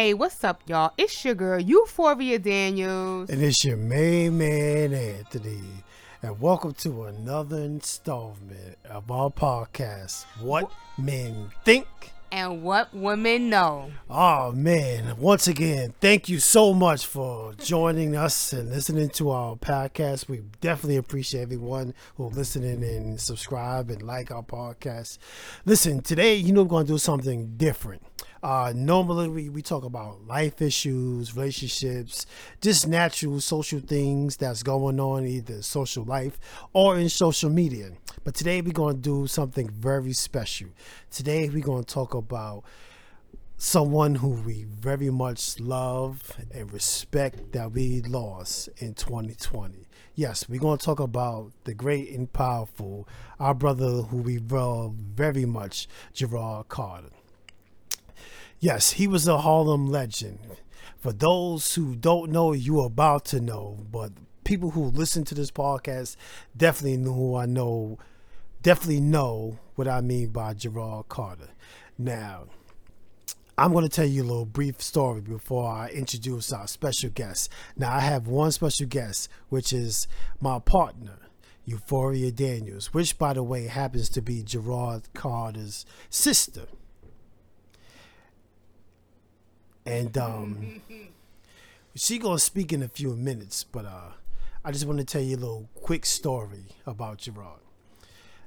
Hey, what's up, y'all? It's your girl, Euphoria Daniels. And it's your main man, Anthony. And welcome to another installment of our podcast, What Men Think. And what women know. Oh, man. Once again, thank you so much for joining us and listening to our podcast. We definitely appreciate everyone who listening and subscribe and like our podcast. Listen, today, you know, we're going to do something different. Uh, normally, we, we talk about life issues, relationships, just natural social things that's going on, either social life or in social media. But today, we're going to do something very special. Today, we're going to talk about someone who we very much love and respect that we lost in 2020. Yes, we're going to talk about the great and powerful, our brother who we love very much, Gerard Carter. Yes, he was a Harlem legend. For those who don't know, you're about to know. But people who listen to this podcast definitely know who I know, definitely know what I mean by Gerard Carter. Now, I'm going to tell you a little brief story before I introduce our special guest. Now, I have one special guest, which is my partner, Euphoria Daniels, which, by the way, happens to be Gerard Carter's sister. And um, she gonna speak in a few minutes, but uh, I just want to tell you a little quick story about Gerard.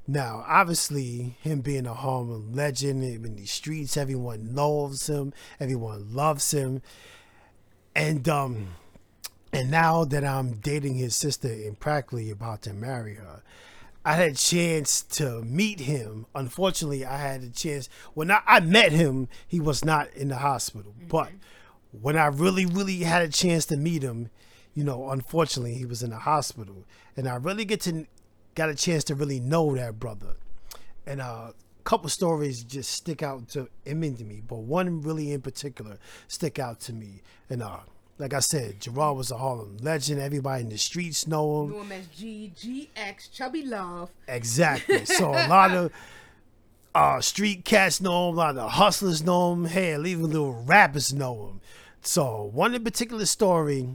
Now, obviously, him being a Harlem legend in the streets, everyone knows him, everyone loves him, and um, and now that I'm dating his sister and practically about to marry her, I had a chance to meet him. Unfortunately, I had a chance when I, I met him. He was not in the hospital, mm-hmm. but when I really, really had a chance to meet him, you know, unfortunately, he was in the hospital, and I really get to got a chance to really know that brother. And uh, a couple stories just stick out to him into me, but one really in particular stick out to me, and uh, like I said, Gerard was a Harlem legend. Everybody in the streets know him. Know him as GGX, Chubby Love. Exactly. So a lot of uh, street cats know him. A lot of hustlers know him. Hell, even little rappers know him. So one in particular story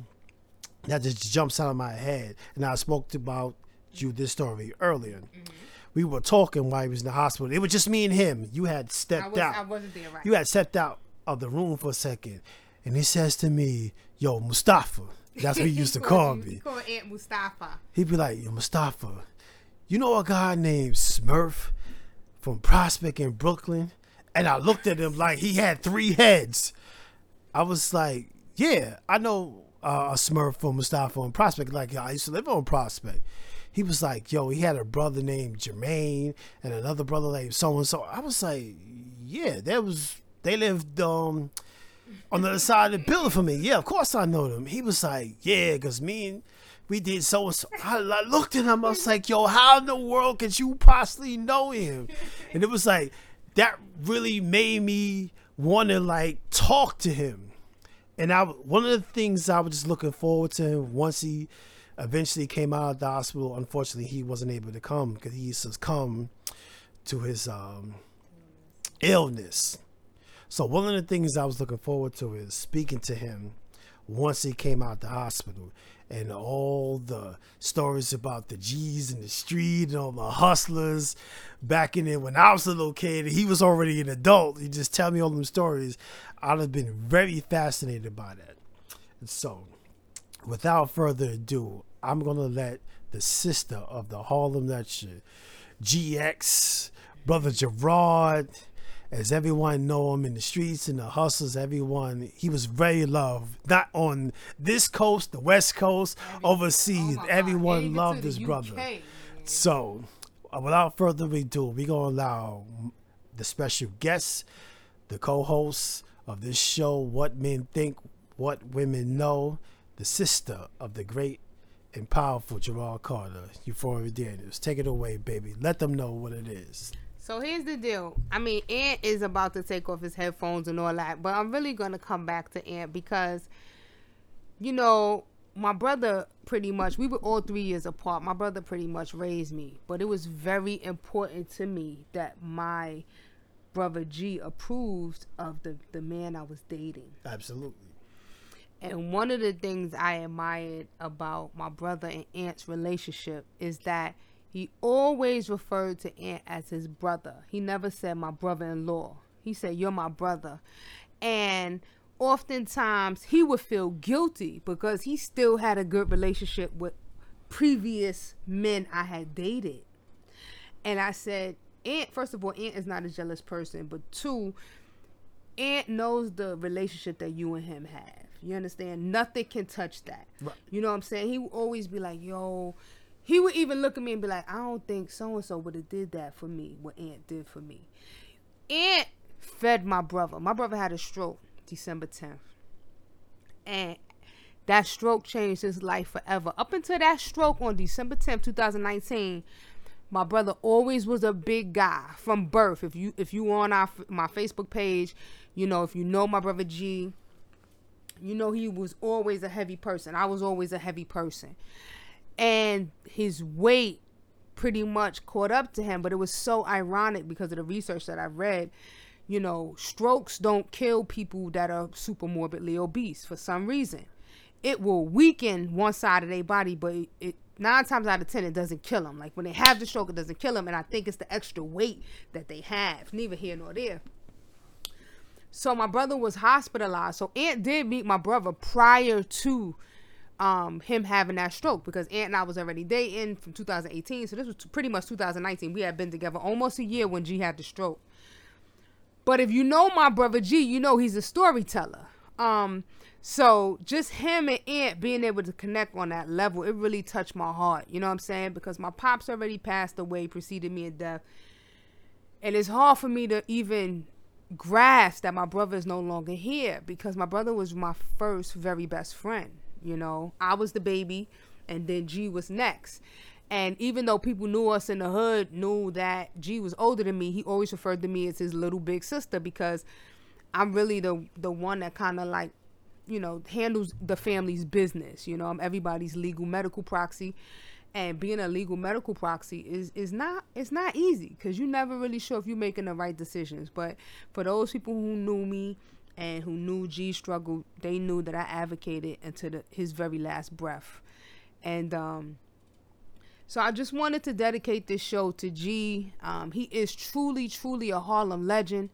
that just jumps out of my head, and I spoke about you this story earlier. Mm-hmm. We were talking while he was in the hospital. It was just me and him. You had stepped was, out. I wasn't there, right? You had stepped out of the room for a second, and he says to me, "Yo, Mustafa." That's what he used to call me. He called Ant Mustafa. He'd be like, "Yo, Mustafa, you know a guy named Smurf from Prospect in Brooklyn?" And I looked at him like he had three heads. I was like, "Yeah, I know uh, a Smurf from Mustafa on Prospect. Like I used to live on Prospect." He was like, "Yo, he had a brother named Jermaine and another brother named so and so." I was like, "Yeah, that was they lived um." On the other side of the building for me. Yeah, of course I know them. He was like, yeah, because me and we did so and so. I looked at him. I was like, yo, how in the world could you possibly know him? And it was like, that really made me want to like talk to him. And I, one of the things I was just looking forward to once he eventually came out of the hospital. Unfortunately, he wasn't able to come because he succumbed to his um, illness. So one of the things I was looking forward to is speaking to him once he came out the hospital and all the stories about the G's in the street and all the hustlers back in there when I was a little kid. He was already an adult. He just tell me all them stories. I'd have been very fascinated by that. And so, without further ado, I'm gonna let the sister of the Harlem Lecture, GX, brother Gerard, as everyone know him in the streets and the hustles, everyone he was very loved. Not on this coast, the west coast, overseas. Oh everyone loved his brother. So, uh, without further ado, we're gonna allow the special guest, the co-hosts of this show, What Men Think, What Women Know, the sister of the great and powerful Gerard Carter, Euphoria Daniels. Take it away, baby. Let them know what it is. So here's the deal. I mean, Ant is about to take off his headphones and all that, but I'm really gonna come back to Ant because, you know, my brother pretty much we were all three years apart. My brother pretty much raised me, but it was very important to me that my brother G approved of the the man I was dating. Absolutely. And one of the things I admired about my brother and Ant's relationship is that he always referred to Ant as his brother. He never said my brother-in-law. He said you're my brother. And oftentimes he would feel guilty because he still had a good relationship with previous men I had dated. And I said, Ant, first of all, Ant is not a jealous person, but two, Ant knows the relationship that you and him have. You understand? Nothing can touch that. Right. You know what I'm saying? He would always be like, yo, he would even look at me and be like, I don't think so and so would have did that for me, what Ant did for me. Ant fed my brother. My brother had a stroke December 10th. And that stroke changed his life forever. Up until that stroke on December 10th, 2019, my brother always was a big guy from birth. If you if you on our my Facebook page, you know, if you know my brother G, you know he was always a heavy person. I was always a heavy person. And his weight pretty much caught up to him, but it was so ironic because of the research that I read. You know, strokes don't kill people that are super morbidly obese for some reason. It will weaken one side of their body, but it nine times out of ten it doesn't kill them. Like when they have the stroke, it doesn't kill them, and I think it's the extra weight that they have. Neither here nor there. So my brother was hospitalized. So Ant did meet my brother prior to um, him having that stroke because Ant and I was already dating from 2018. So this was pretty much 2019. We had been together almost a year when G had the stroke. But if you know my brother G, you know he's a storyteller. Um, so just him and Ant being able to connect on that level, it really touched my heart. You know what I'm saying? Because my pops already passed away, preceded me in death. And it's hard for me to even grasp that my brother is no longer here because my brother was my first very best friend. You know, I was the baby and then G was next. And even though people knew us in the hood, knew that G was older than me, he always referred to me as his little big sister because I'm really the the one that kind of like, you know, handles the family's business. You know, I'm everybody's legal medical proxy, and being a legal medical proxy is is not it's not easy because you're never really sure if you're making the right decisions. But for those people who knew me and who knew G struggle, they knew that I advocated until the, his very last breath, and um so I just wanted to dedicate this show to G. Um, he is truly, truly a Harlem legend.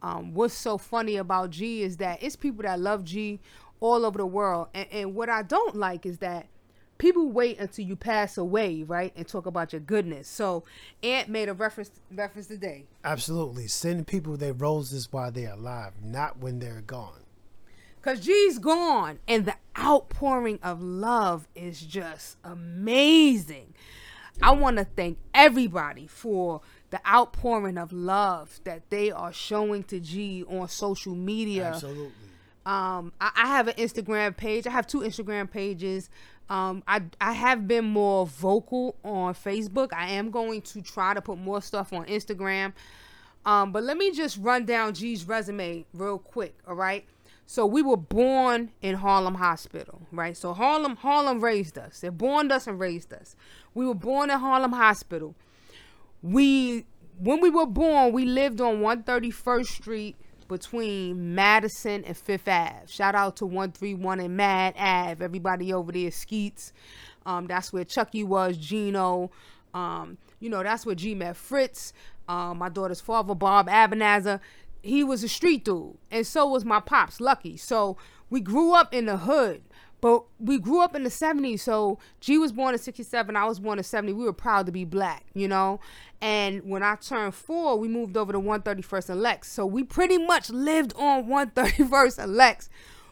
Um, what's so funny about G is that it's people that love G all over the world. And, and what I don't like is that people wait until you pass away, right, and talk about your goodness. So Ant made a reference reference today. Absolutely. Send people their roses while they're alive, not when they're gone. Cause G's gone, and the outpouring of love is just amazing. I want to thank everybody for the outpouring of love that they are showing to G on social media. Absolutely. Um, I, I have an Instagram page. I have two Instagram pages. Um, I I have been more vocal on Facebook. I am going to try to put more stuff on Instagram. Um, but let me just run down G's resume real quick. All right. So we were born in Harlem Hospital, right? So Harlem Harlem raised us. They born us and raised us. We were born in Harlem Hospital. We when we were born, we lived on 131st Street between Madison and Fifth Ave. Shout out to 131 and Mad Ave. Everybody over there, Skeets. Um, that's where Chucky was, Gino. Um, you know, that's where G met Fritz. Um, my daughter's father, Bob Abenazer. He was a street dude. And so was my pops, Lucky. So we grew up in the hood. But we grew up in the 70s, so G was born in 67, I was born in 70. We were proud to be black, you know? And when I turned four, we moved over to 131st and Lex. So we pretty much lived on 131st and Lex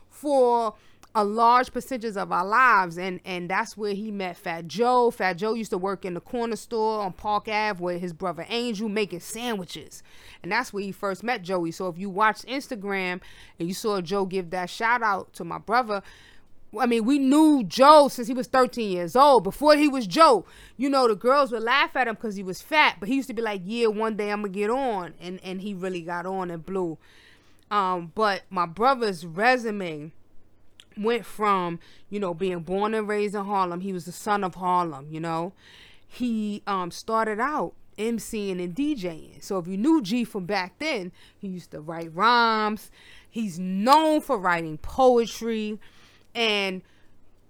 for a large percentage of our lives and and that's where he met Fat Joe. Fat Joe used to work in the corner store on Park Ave with his brother Angel making sandwiches. And that's where he first met Joey. So if you watched Instagram and you saw Joe give that shout out to my brother, I mean, we knew Joe since he was 13 years old. Before he was Joe, you know, the girls would laugh at him because he was fat, but he used to be like, "Yeah, one day I'm gonna get on," and and he really got on and blew. Um, but my brother's resume went from you know being born and raised in Harlem. He was the son of Harlem. You know, he um started out MCing and DJing. So if you knew G from back then, he used to write rhymes. He's known for writing poetry and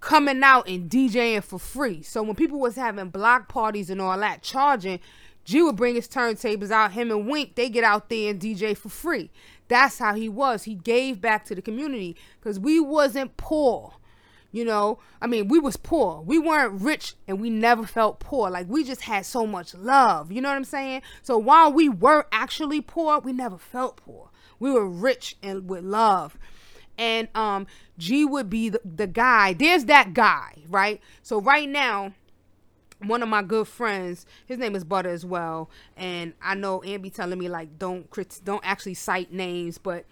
coming out and DJing for free. So when people was having block parties and all that, charging, G would bring his turntables out. Him and Wink, they get out there and DJ for free. That's how he was. He gave back to the community because we wasn't poor. You know, I mean, we was poor. We weren't rich and we never felt poor. Like we just had so much love. You know what I'm saying? So while we were actually poor, we never felt poor. We were rich and with love. And um G would be the, the guy. There's that guy, right? So right now, one of my good friends, his name is Butter as well, and I know Ambi telling me like don't crit- don't actually cite names, but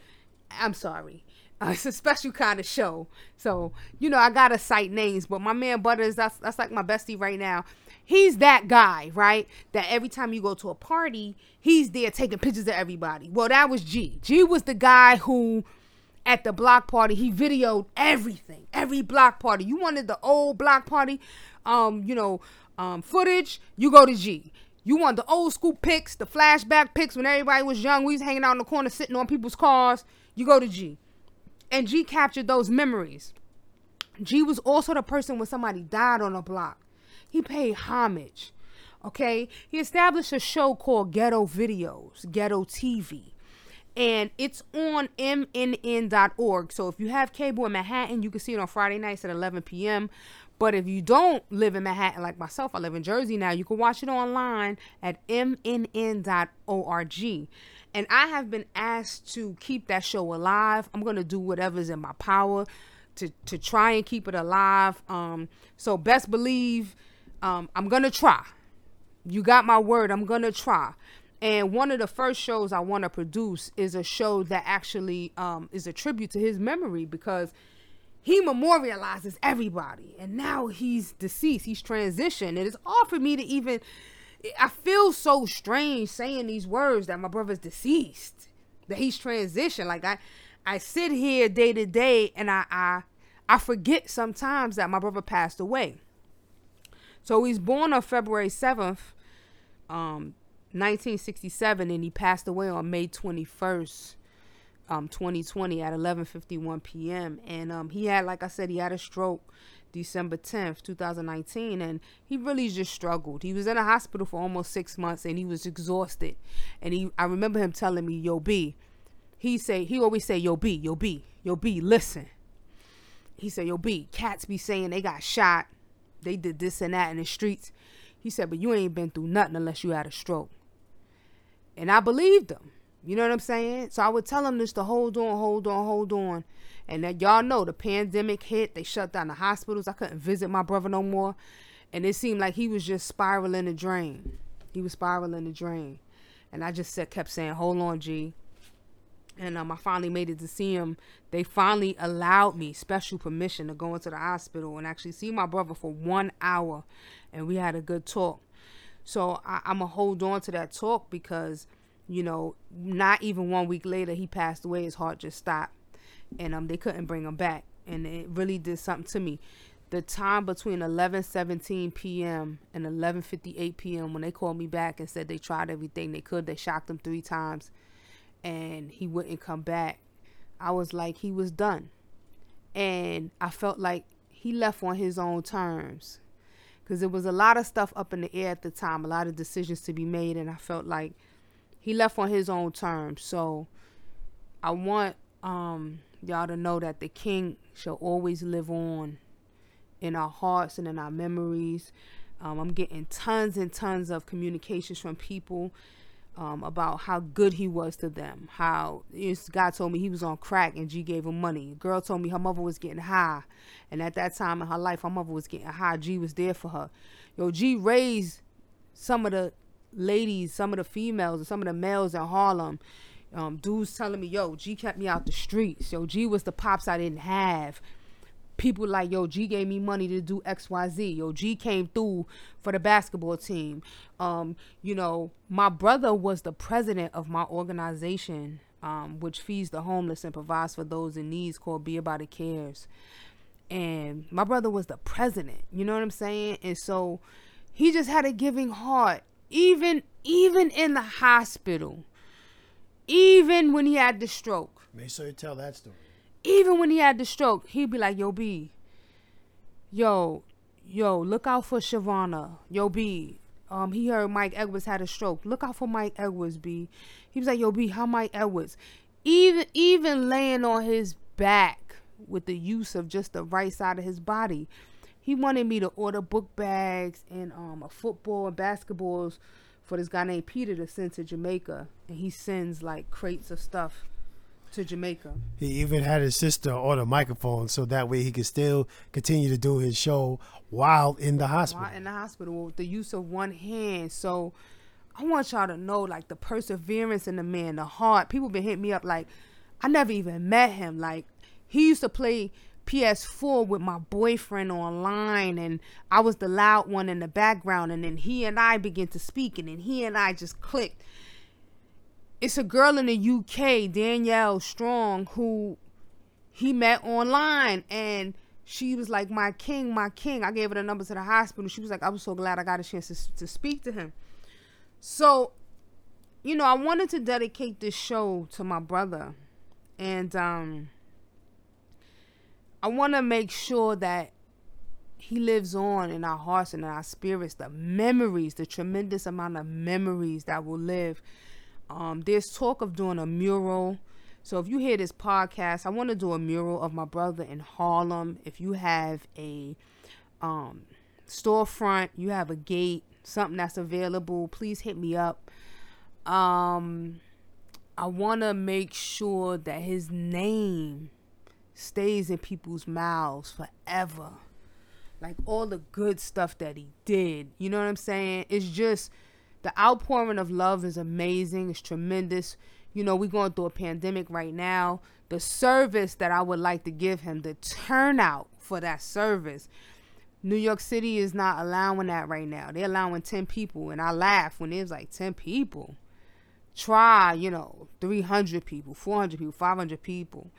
I'm sorry. Uh, it's a special kind of show. So, you know, I gotta cite names, but my man Butters, that's that's like my bestie right now. He's that guy, right? That every time you go to a party, he's there taking pictures of everybody. Well, that was G. G was the guy who at the block party, he videoed everything. Every block party. You wanted the old block party, um, you know, um, footage, you go to G. You want the old school pics, the flashback pics when everybody was young, we was hanging out in the corner sitting on people's cars, you go to G and G captured those memories. G was also the person when somebody died on a block. He paid homage. Okay? He established a show called Ghetto Videos, Ghetto TV. And it's on mnn.org. So if you have cable in Manhattan, you can see it on Friday nights at 11 p.m. But if you don't live in Manhattan like myself, I live in Jersey now, you can watch it online at mnn.org and I have been asked to keep that show alive. I'm gonna do whatever's in my power to to try and keep it alive. Um, so best believe um, I'm gonna try. You got my word. I'm gonna try. And one of the first shows I want to produce is a show that actually um, is a tribute to his memory because he memorializes everybody. And now he's deceased. He's transitioned. And it's hard for me to even I feel so strange saying these words that my brother's deceased, that he's transitioned. Like I, I sit here day to day and I, I, I forget sometimes that my brother passed away. So he's born on February seventh, um, 1967, and he passed away on May 21st, um, 2020 at 11:51 p.m. And um, he had, like I said, he had a stroke December 10th, 2019, and he really just struggled. He was in a hospital for almost six months and he was exhausted. And he I remember him telling me, Yo B, he say he always say, Yo B, yo B, yo B, listen. He said, Yo B, cats be saying they got shot, they did this and that in the streets. He said, But you ain't been through nothing unless you had a stroke. And I believed them. You know what I'm saying? So I would tell them this to hold on, hold on, hold on. And that y'all know the pandemic hit, they shut down the hospitals. I couldn't visit my brother no more. And it seemed like he was just spiraling the drain. He was spiraling the drain. And I just said, kept saying, hold on, G. And um, I finally made it to see him. They finally allowed me special permission to go into the hospital and actually see my brother for one hour. And we had a good talk. So I, I'm going to hold on to that talk because, you know, not even one week later, he passed away. His heart just stopped and um they couldn't bring him back and it really did something to me the time between 11:17 p.m. and 11:58 p.m. when they called me back and said they tried everything they could they shocked him 3 times and he wouldn't come back I was like he was done and I felt like he left on his own terms cuz there was a lot of stuff up in the air at the time a lot of decisions to be made and I felt like he left on his own terms so I want um y'all to know that the king shall always live on in our hearts and in our memories. Um, I'm getting tons and tons of communications from people um, about how good he was to them. How this guy told me he was on crack and G gave him money. A girl told me her mother was getting high, and at that time in her life, her mother was getting high. G was there for her. Yo, G raised some of the ladies, some of the females, and some of the males in Harlem um, dudes telling me, yo, G kept me out the streets. Yo, G was the pops I didn't have. People like, yo, G gave me money to do XYZ. Yo, G came through for the basketball team. Um, you know, my brother was the president of my organization, um, which feeds the homeless and provides for those in need, called Be About It Cares. And my brother was the president, you know what I'm saying? And so he just had a giving heart. Even even in the hospital, even when he had the stroke, Make sure you tell that story. Even when he had the stroke, he'd be like, "Yo, B, yo, yo, look out for Shavana. Yo, B, um, he heard Mike Edwards had a stroke. Look out for Mike Edwards, B." He was like, "Yo, B, how Mike Edwards?" Even even laying on his back with the use of just the right side of his body, he wanted me to order book bags and um a football and basketballs for this guy named Peter to send to Jamaica, and he sends like crates of stuff to Jamaica. He even had his sister order a microphone so that way he could still continue to do his show while in the hospital. while in the hospital with the use of one hand. So I want y'all to know like the perseverance in the man, the heart. People been hitting me up like I never even met him. Like he used to play PS4 with my boyfriend online and I was the loud one in the background and then he and I began to speak and then he and I just clicked. It's a girl in the UK, Danielle Strong, who he met online and she was like my king my king. I gave her the number to the hospital. She was like i was so glad i got a chance to, to speak to him. So you know i wanted to dedicate this show to my brother and um i want to make sure that he lives on in our hearts and in our spirits the memories the tremendous amount of memories that will live um there's talk of doing a mural so if you hear this podcast, I want to do a mural of my brother in Harlem. If you have a um, storefront, you have a gate, something that's available, please hit me up. Um, I want to make sure that his name stays in people's mouths forever. Like all the good stuff that he did. You know what I'm saying? It's just the outpouring of love is amazing. It's tremendous you know, we're going through a pandemic right now. The service that I would like to give him, the turnout for that service. New York City is not allowing that right now. They're allowing 10 people. And I laugh when was like 10 people. Try, you know, 300 people, 400 people, 500 people.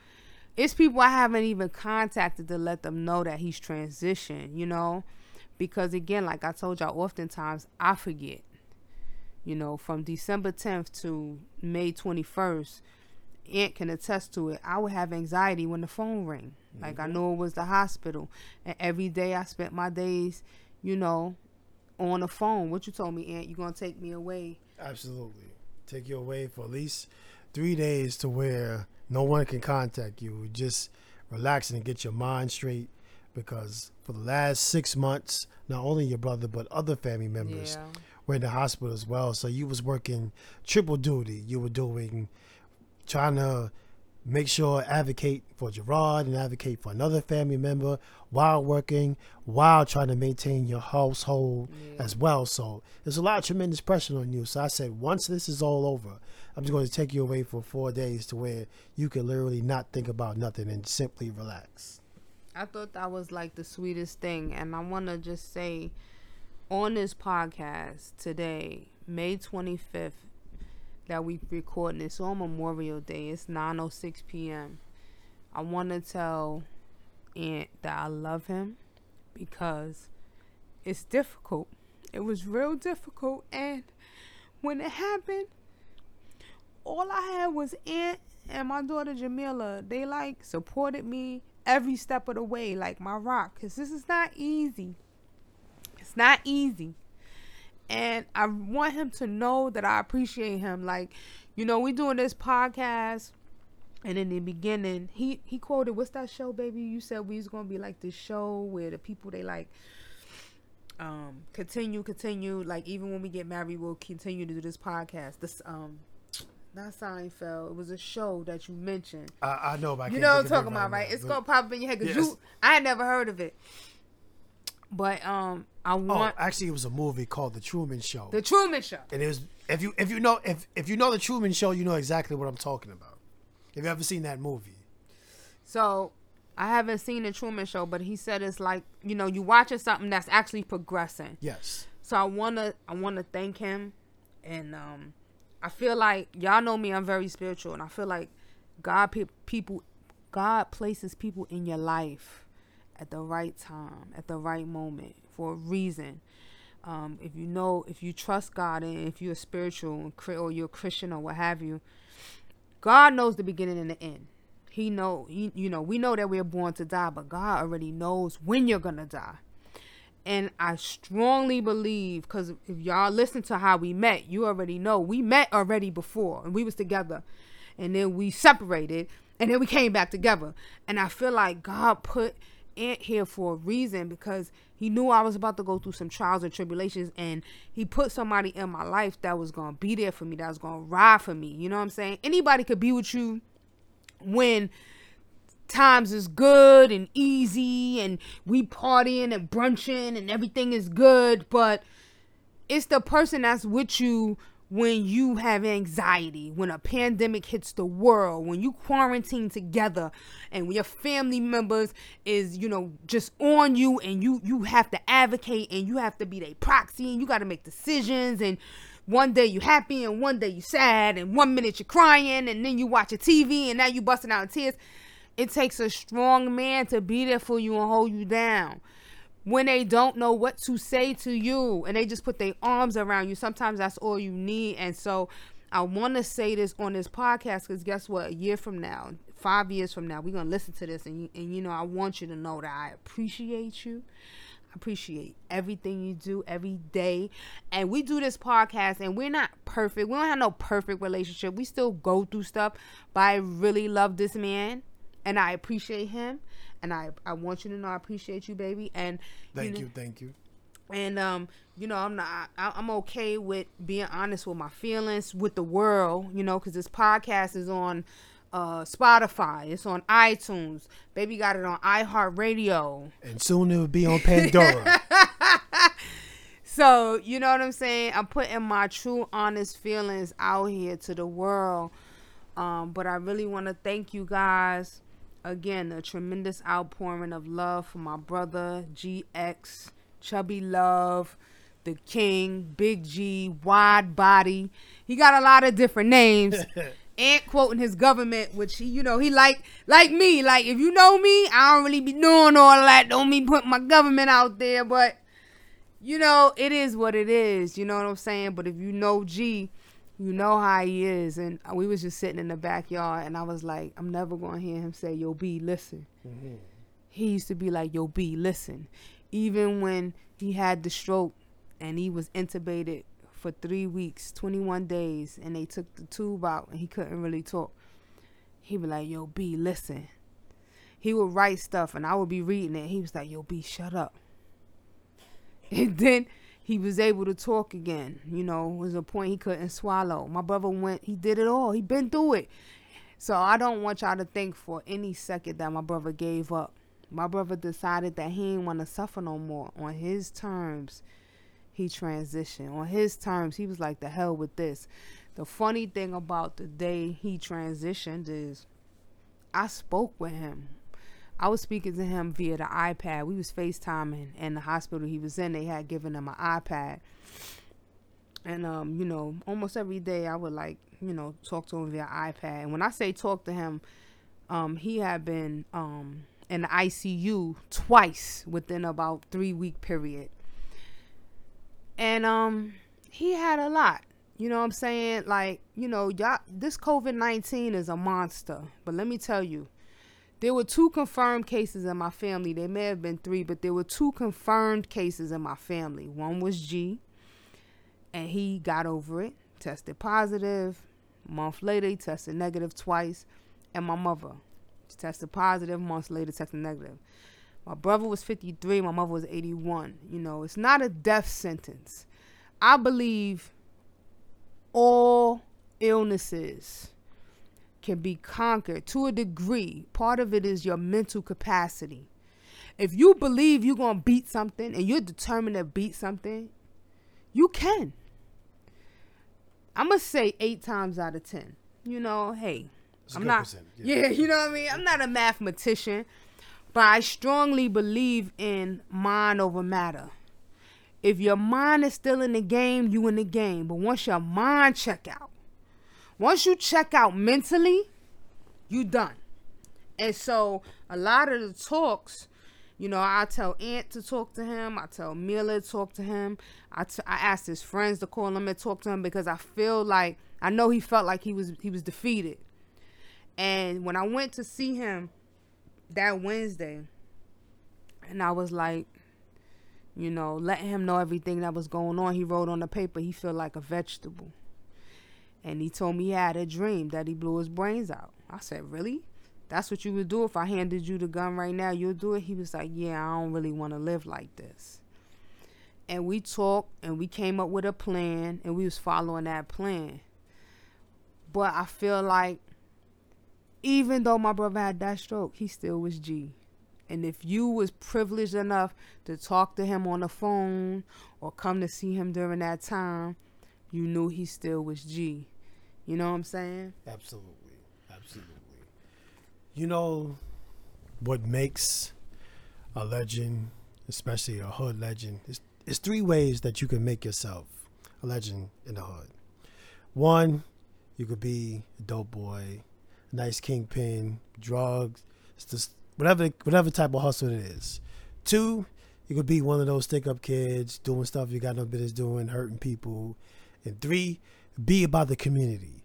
It's people I haven't even contacted to let them know that he's transitioned, you know? Because again, like I told y'all, oftentimes I forget you know, from December 10th to May 21st, Ant can attest to it. I would have anxiety when the phone rang. Like I mm-hmm. know it was the hospital, and every day I spent my days, you know, on the phone. What you told me, Ant? you're gonna take me away? Absolutely, take you away for at least three days to where no one can contact you. Just relax and get your mind straight. Because for the last six months, not only your brother but other family members Yeah. Were in the hospital as well. So you was working triple duty. You were doing trying to make sure advocate for Gerard and advocate for another family member while working, while trying to maintain your household as well. So there's a lot of tremendous pressure on you. So I said, once this is all over, I'm just going to take you away for four days to where you can literally not think about nothing and simply relax. I thought that was like the sweetest thing. And I want to just say on this podcast today, May 25th, that we recording this on Memorial Day. It's 9:06 p.m. I want to tell Ant that I love him because it's difficult. It was real difficult, and when it happened, all I had was Ant and my daughter Jamila. They like supported me every step of the way, like my rock, because this is not easy. It's not easy. And I want him to know that I appreciate him. Like, you know, we doing this podcast. And in the beginning, he he quoted, "What's that show, baby? You said we was gonna be like this show where the people they like, um, continue, continue. Like even when we get married, we'll continue to do this podcast. This um, not Seinfeld. It was a show that you mentioned. I, I know, but I You know what I'm think of it talking about, right? It's gonna pop up in your head because Yes. you. I had never heard of it. But um, I want. Oh, actually, it was a movie called The Truman Show. the Truman Show. and it was if you if you know if if you know the Truman Show, you know exactly what I'm talking about. Have you ever seen that movie? So I haven't seen the Truman Show, but he said it's like you know you watching something that's actually progressing. Yes. So I wanna I wanna thank him, and um, I feel like y'all know me. I'm very spiritual, and I feel like God pe- people, God places people in your life at the right time, at the right moment for a reason. Um, if you know, if you trust God and if you're spiritual or you're Christian or what have you, God knows the beginning and the end. He know, you, you know, we know that we're born to die, but God already knows when you're gonna die. And I strongly believe, because if y'all listen to how we met, you already know we met already before, and we was together, and then we separated, and then we came back together. And I feel like God put Ant here for a reason because he knew I was about to go through some trials and tribulations, and he put somebody in my life that was gonna be there for me, that was gonna ride for me. You know what I'm saying? Anybody could be with you when times is good and easy and we partying and brunching and everything is good, but it's the person that's with you when you have anxiety, when a pandemic hits the world, when you quarantine together and your family members is, you know, just on you and you you have to advocate and you have to be their proxy and you got to make decisions and one day you happy and one day you sad and one minute you're crying and then you watch a TV and now you busting out in tears. It takes a strong man to be there for you and hold you down. When they don't know what to say to you and they just put their arms around you, sometimes that's all you need. And so I want to say this on this podcast because guess what? A year from now, five years from now, we're going to listen to this. And, and, you know, I want you to know that I appreciate you I appreciate everything you do every day. And we do this podcast and we're not perfect. We don't have no perfect relationship. We still go through stuff, but I really love this man and I appreciate him, and I I want you to know I appreciate you, baby. And thank you, you thank you. And um, you know, I'm not. I, I'm okay with being honest with my feelings with the world. You know, because this podcast is on uh, Spotify. It's on iTunes. Baby got it on iHeartRadio. And soon it will be on Pandora. so you know what I'm saying. I'm putting my true, honest feelings out here to the world. Um, but I really want to thank you guys again, a tremendous outpouring of love for my brother GX, Chubby Love, the King, Big G, Wide Body. He got a lot of different names. and quoting his government, which he, you know, he like like me. Like if you know me, I don't really be doing all that. Don't me put my government out there, but you know, it is what it is. You know what I'm saying? But if you know G, you know how he is. And we was just sitting in the backyard and i was like i'm never gonna hear him say yo b listen. Mm-hmm. he used to be like yo b listen. Even when he had the stroke and he was intubated for three weeks 21 days and they took the tube out and he couldn't really talk He'd be like yo b listen. He would write stuff and i would be reading it. He was like yo b shut up. And then he was able to talk again. You know, was a point he couldn't swallow. My brother went, he did it all. He been through it. So I don't want y'all to think for any second that my brother gave up. My brother decided that he didn't want to suffer no more. On his terms, he transitioned. On his terms, he was like, the hell with this. The funny thing about the day he transitioned is I spoke with him I was speaking to him via the iPad. We was FaceTiming and the hospital he was in, they had given him an iPad. And um, you know, almost every day I would like, you know, talk to him via iPad. And when I say talk to him, um, he had been um in the ICU twice within about three week period. And um he had a lot. You know what I'm saying? Like, you know, y'all this COVID nineteen is a monster. But let me tell you, there were two confirmed cases in my family. There may have been three, but there were two confirmed cases in my family. One was G, and he got over it, tested positive. A month later, he tested negative twice. And my mother she tested positive. Months later, tested negative. My brother was 53. My mother was 81. You know, it's not a death sentence. I believe all illnesses can be conquered to a degree. Part of it is your mental capacity. If you believe you're going to beat something and you're determined to beat something, you can. I'm going to say eight times out of 10. You know, hey, it's I'm not. Yeah. yeah, you know what I mean? I'm not a mathematician, but I strongly believe in mind over matter. If your mind is still in the game, you in the game. But once your mind check out, once you check out mentally, you done. And so a lot of the talks You know, I tell Ant to talk to him. I tell Mila to talk to him. I, t- I asked his friends to call him and talk to him because I feel like I know he felt like he was he was defeated. And when I went to see him that Wednesday, and I was like, you know, letting him know everything that was going on. He wrote on the paper he felt like a vegetable. And he told me he had a dream that he blew his brains out. I said, Really? That's what you would do if I handed you the gun right now? You'll do it? He was like, Yeah, I don't really want to live like this. And we talked and we came up with a plan and we was following that plan. But I feel like even though my brother had that stroke, he still was G. And if you was privileged enough to talk to him on the phone or come to see him during that time, you knew he still was G. You know what I'm saying? Absolutely. Absolutely. You know what makes a legend, especially a hood legend, is it's three ways that you can make yourself a legend in the hood. One, you could be a dope boy, a nice kingpin, drugs, just whatever whatever type of hustle it is. Two, you could be one of those stick up kids doing stuff you got no business doing, hurting people. And three, be about the community.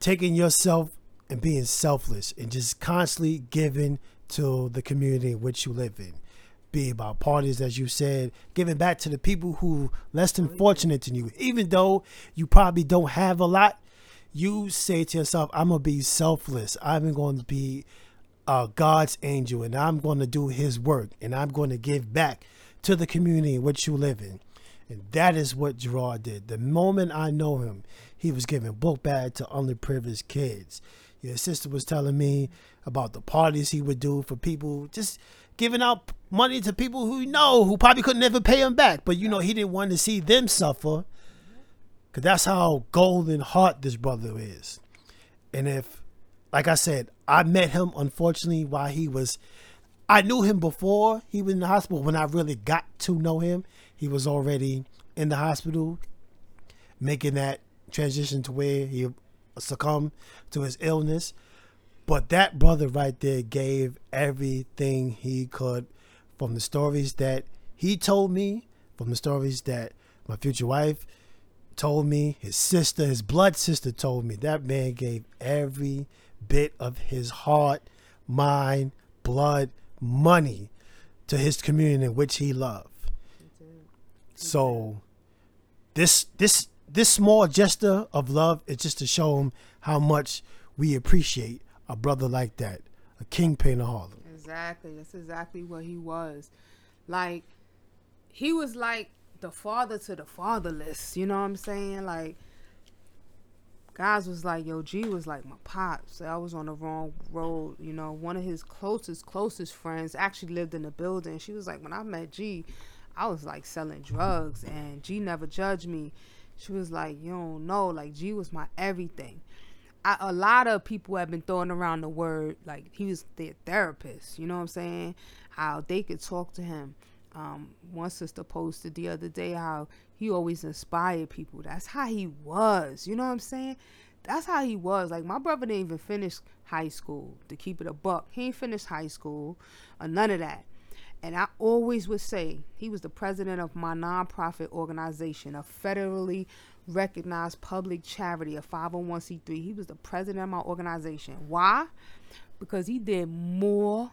Taking yourself and being selfless and just constantly giving to the community in which you live in. Be about parties, as you said, giving back to the people who less than fortunate than you. Even though you probably don't have a lot, you say to yourself, I'm gonna be selfless. I'm going to be uh, God's angel, and I'm going to do His work, and I'm going to give back to the community in which you live in. And that is what Gerard did. The moment I know him, he was giving book bag to underprivileged kids. Your sister was telling me about the parties he would do for people, just giving out money to people who know who probably could never pay him back. But you know, he didn't want to see them suffer. Cause that's how golden heart this brother is. And if like I said, I met him unfortunately while he was I knew him before he was in the hospital. When I really got to know him, he was already in the hospital, making that transition to where he succumbed to his illness. But that brother right there gave everything he could from the stories that he told me, from the stories that my future wife told me, his sister, his blood sister told me. That man gave every bit of his heart, mind, blood, money to his community which he loved. So this this this small gesture of love is just to show him how much we appreciate a brother like that, a kingpin of Harlem. Exactly. That's exactly what he was. Like he was like the father to the fatherless. You know what I'm saying? Like guys was like, yo, G was like my pops. I was on the wrong road. You know, one of his closest, closest friends actually lived in the building. She was like, when I met G, I was like selling drugs and G never judged me. She was like, you don't know, like G was my everything. I, a lot of people have been throwing around the word like he was their therapist. You know what I'm saying? How they could talk to him. Um, one sister posted the other day how he always inspired people. That's how he was. You know what I'm saying? That's how he was. Like my brother didn't even finish high school. To keep it a buck, he ain't finished high school or none of that. And I always would say he was the president of my nonprofit organization, a federally recognized public charity, a 501c3. He was the president of my organization. Why? Because he did more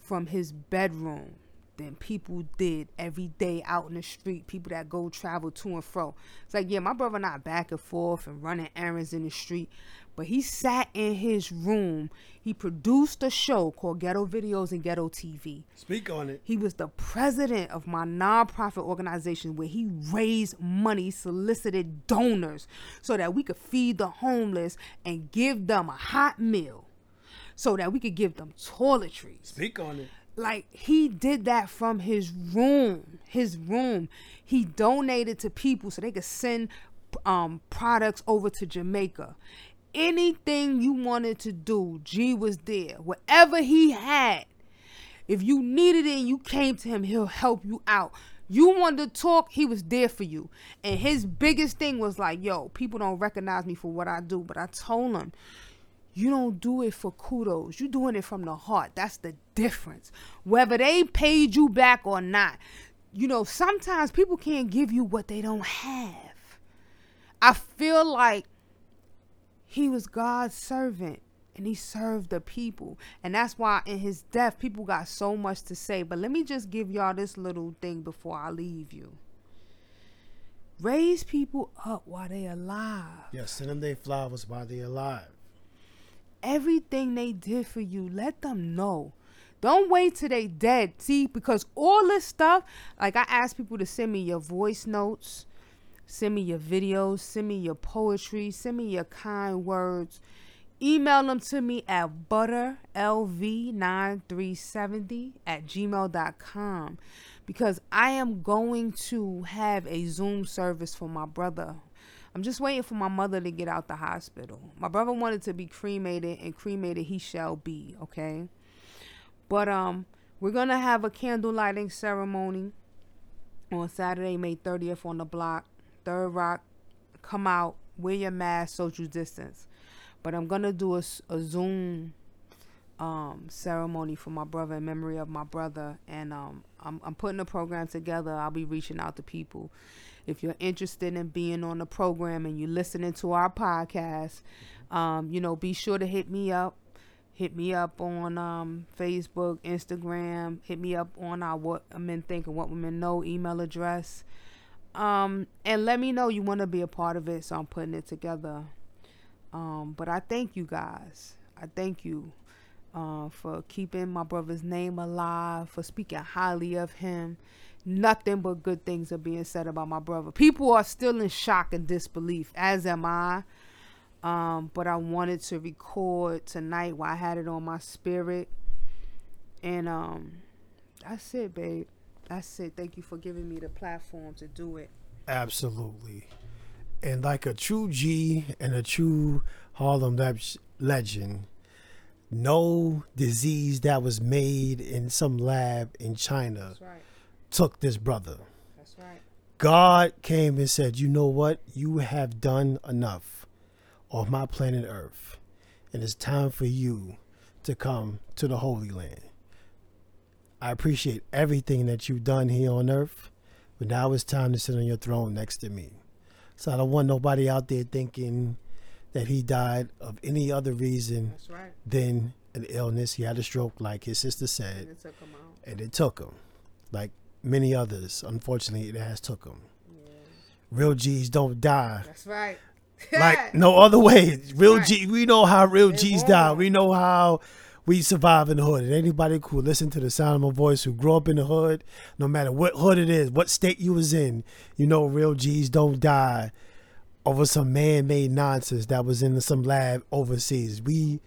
from his bedroom than people did every day out in the street. People that go travel to and fro. It's like, yeah, my brother not back and forth and running errands in the street, but he sat in his room. He produced a show called Ghetto Videos and Ghetto TV. Speak on it. He was the president of my nonprofit organization where he raised money, solicited donors so that we could feed the homeless and give them a hot meal so that we could give them toiletries. Speak on it like he did that from his room his room. He donated to people so they could send um, products over to jamaica. Anything you wanted to do g was there. Whatever he had if you needed it and you came to him he'll help you out. You wanted to talk he was there for you. And his biggest thing was like yo people don't recognize me for what i do but i told him you don't do it for kudos. You're doing it from the heart. That's the difference. Whether they paid you back or not. You know, sometimes people can't give you what they don't have. I feel like he was God's servant and he served the people. And that's why in his death, people got so much to say. But let me just give y'all this little thing before I leave you. Raise people up while they're alive. Yes, send them their flowers while they're alive. Everything they did for you, let them know. Don't wait till they dead. See, because all this stuff, like I ask people to send me your voice notes, send me your videos, send me your poetry, send me your kind words Email them to me at butterlv9370 at gmail.com because I am going to have a Zoom service for my brother. I'm just waiting for my mother to get out the hospital. My brother wanted to be cremated, and cremated he shall be, okay? But um, we're gonna have a candle lighting ceremony on Saturday, May 30th on the block. Third Rock, come out, wear your mask, social distance. But I'm gonna do a, a Zoom um, ceremony for my brother in memory of my brother, and um, I'm, I'm putting a program together. I'll be reaching out to people. If you're interested in being on the program and you're listening to our podcast, um, you know, be sure to hit me up. Hit me up on um, Facebook, Instagram. Hit me up on our What Men Think and What Women Know email address. Um, and let me know you want to be a part of it. So I'm putting it together. Um, but I thank you guys. I thank you uh, for keeping my brother's name alive, for speaking highly of him. Nothing but good things are being said about my brother. People are still in shock and disbelief, as am I. Um, but I wanted to record tonight while I had it on my spirit. And um, that's it, babe. That's it. Thank you for giving me the platform to do it. Absolutely and like a true G and a true Harlem legend, no disease that was made in some lab in China right. took this brother. That's right. God came and said, You know what? You have done enough on my planet Earth, and it's time for you to come to the Holy Land. I appreciate everything that you've done here on Earth, but now it's time to sit on your throne next to me. So I don't want nobody out there thinking that he died of any other reason right. than an illness. He had a stroke, like his sister said, and it took him, and it took him. Like many others, unfortunately, it has took him. Yeah. Real G's don't die. That's right. like no other way. Real right. G, we know how real G's die. We know how we survive in the hood. And anybody who listen to the sound of my voice who grew up in the hood, no matter what hood it is, what state you was in, you know real G's don't die over some man-made nonsense that was in some lab overseas. We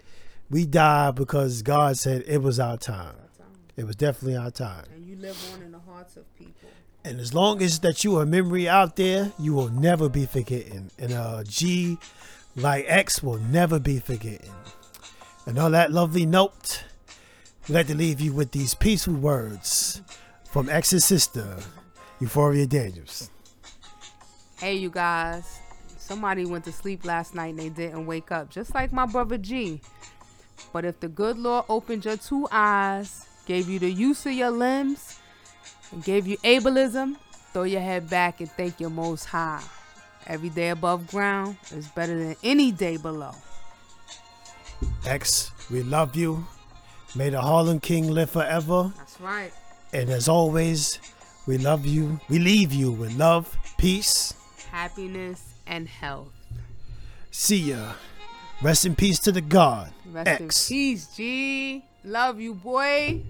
we died because God said it was our time. It was definitely our time. And you live on in the hearts of people. And as long as that you are a memory out there, you will never be forgetting. And uh, G, like X will never be forgetting. And on that lovely note, we'd like to leave you with these peaceful words from X's sister, Euphoria Daniels. Hey, you guys. Somebody went to sleep last night and they didn't wake up, just like my brother G. But if the good Lord opened your two eyes, gave you the use of your limbs, and gave you ableism, throw your head back and thank your Most High. Every day above ground is better than any day below. X, we love you. May the Harlem King live forever. That's right. And as always, we love you. We leave you with love, peace, happiness, and health. See ya. Rest in peace to the God. Rest X. in peace, G. Love you, boy.